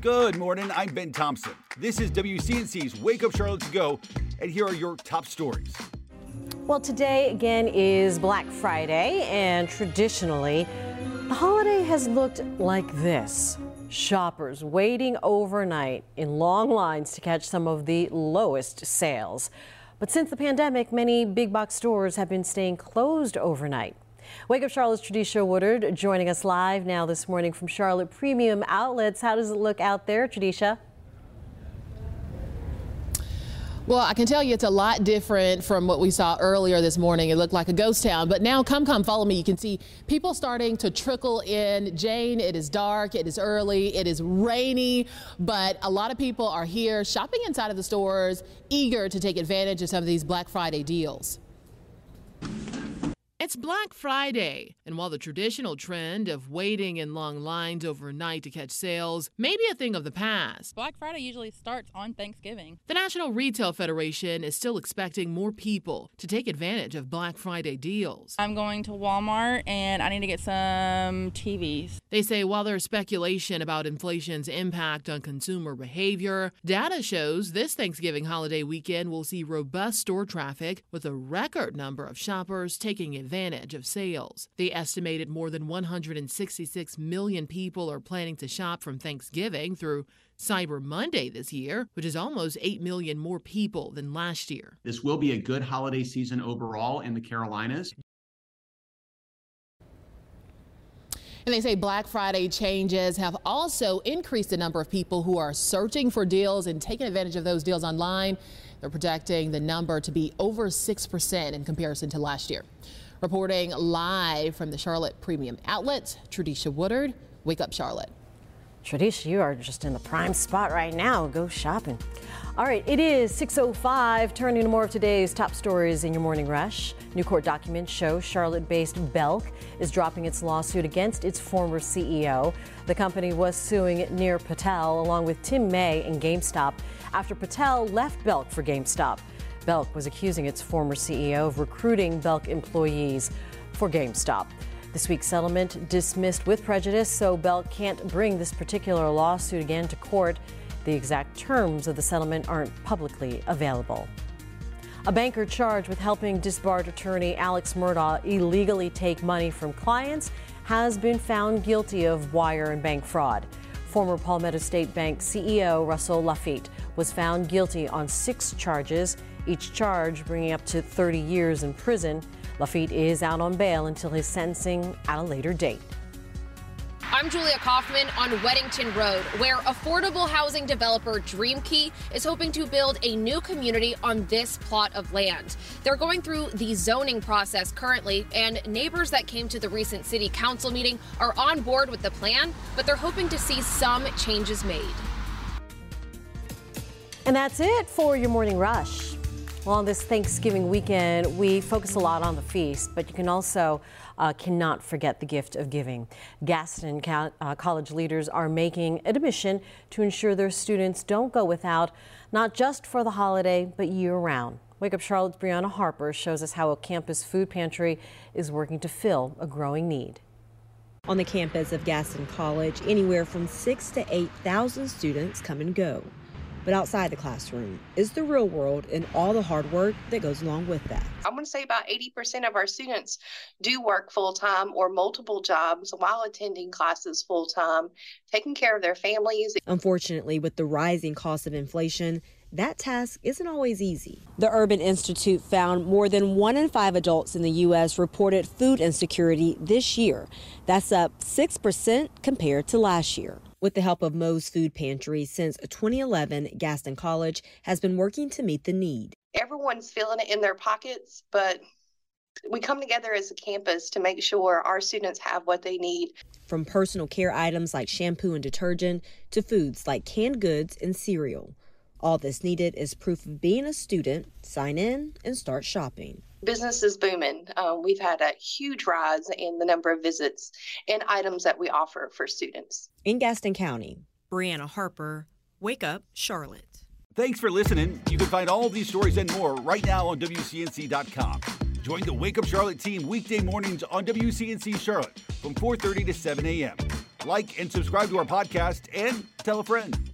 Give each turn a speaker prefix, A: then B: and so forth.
A: Good morning. I'm Ben Thompson. This is WCNC's Wake Up Charlotte to Go, and here are your top stories.
B: Well, today again is Black Friday, and traditionally, the holiday has looked like this. Shoppers waiting overnight in long lines to catch some of the lowest sales. But since the pandemic, many big box stores have been staying closed overnight. Wake Up Charlotte's Tradisha Woodard joining us live now this morning from Charlotte Premium Outlets. How does it look out there, Tradisha?
C: Well, I can tell you it's a lot different from what we saw earlier this morning. It looked like a ghost town, but now come, come, follow me. You can see people starting to trickle in. Jane, it is dark, it is early, it is rainy, but a lot of people are here shopping inside of the stores, eager to take advantage of some of these Black Friday deals. It's Black Friday, and while the traditional trend of waiting in long lines overnight to catch sales may be a thing of the past,
D: Black Friday usually starts on Thanksgiving.
C: The National Retail Federation is still expecting more people to take advantage of Black Friday deals.
D: I'm going to Walmart and I need to get some TVs.
C: They say while there's speculation about inflation's impact on consumer behavior, data shows this Thanksgiving holiday weekend will see robust store traffic with a record number of shoppers taking advantage advantage of sales. They estimated more than 166 million people are planning to shop from Thanksgiving through Cyber Monday this year, which is almost 8 million more people than last year.
E: This will be a good holiday season overall in the Carolinas.
C: And they say Black Friday changes have also increased the number of people who are searching for deals and taking advantage of those deals online. They're projecting the number to be over 6% in comparison to last year. Reporting live from the Charlotte Premium Outlets, Tradisha Woodard, Wake Up Charlotte.
B: Tradisha, you are just in the prime spot right now. Go shopping. All right, it is 6.05, turning to more of today's top stories in your morning rush. New court documents show Charlotte-based Belk is dropping its lawsuit against its former CEO. The company was suing Nir Patel along with Tim May and GameStop after Patel left Belk for GameStop. Belk was accusing its former CEO of recruiting Belk employees for GameStop. This week's settlement dismissed with prejudice, so Belk can't bring this particular lawsuit again to court. The exact terms of the settlement aren't publicly available. A banker charged with helping disbarred attorney Alex Murdaugh illegally take money from clients has been found guilty of wire and bank fraud. Former Palmetto State Bank CEO Russell Lafitte was found guilty on six charges each charge bringing up to 30 years in prison. Lafitte is out on bail until his sentencing at a later date.
F: I'm Julia Kaufman on Weddington Road, where affordable housing developer Dreamkey is hoping to build a new community on this plot of land. They're going through the zoning process currently, and neighbors that came to the recent city council meeting are on board with the plan, but they're hoping to see some changes made.
B: And that's it for your morning rush. Well, on this Thanksgiving weekend, we focus a lot on the feast, but you can also uh, cannot forget the gift of giving. Gaston uh, College leaders are making admission to ensure their students don't go without, not just for the holiday, but year round. Wake Up Charlotte's Brianna Harper shows us how a campus food pantry is working to fill a growing need.
G: On the campus of Gaston College, anywhere from six to 8,000 students come and go. But outside the classroom is the real world and all the hard work that goes along with that.
H: I'm going to say about 80% of our students do work full time or multiple jobs while attending classes full time, taking care of their families.
G: Unfortunately, with the rising cost of inflation, that task isn't always easy. The Urban Institute found more than one in five adults in the U.S. reported food insecurity this year. That's up 6% compared to last year. With the help of Moe's Food Pantry since 2011, Gaston College has been working to meet the need.
H: Everyone's feeling it in their pockets, but we come together as a campus to make sure our students have what they need.
G: From personal care items like shampoo and detergent to foods like canned goods and cereal. All that's needed is proof of being a student, sign in, and start shopping.
H: Business is booming. Uh, we've had a huge rise in the number of visits and items that we offer for students.
G: In Gaston County,
I: Brianna Harper, Wake Up Charlotte.
A: Thanks for listening. You can find all these stories and more right now on WCNC.com. Join the Wake Up Charlotte team weekday mornings on WCNC Charlotte from 4:30 to 7 a.m. Like and subscribe to our podcast and tell a friend.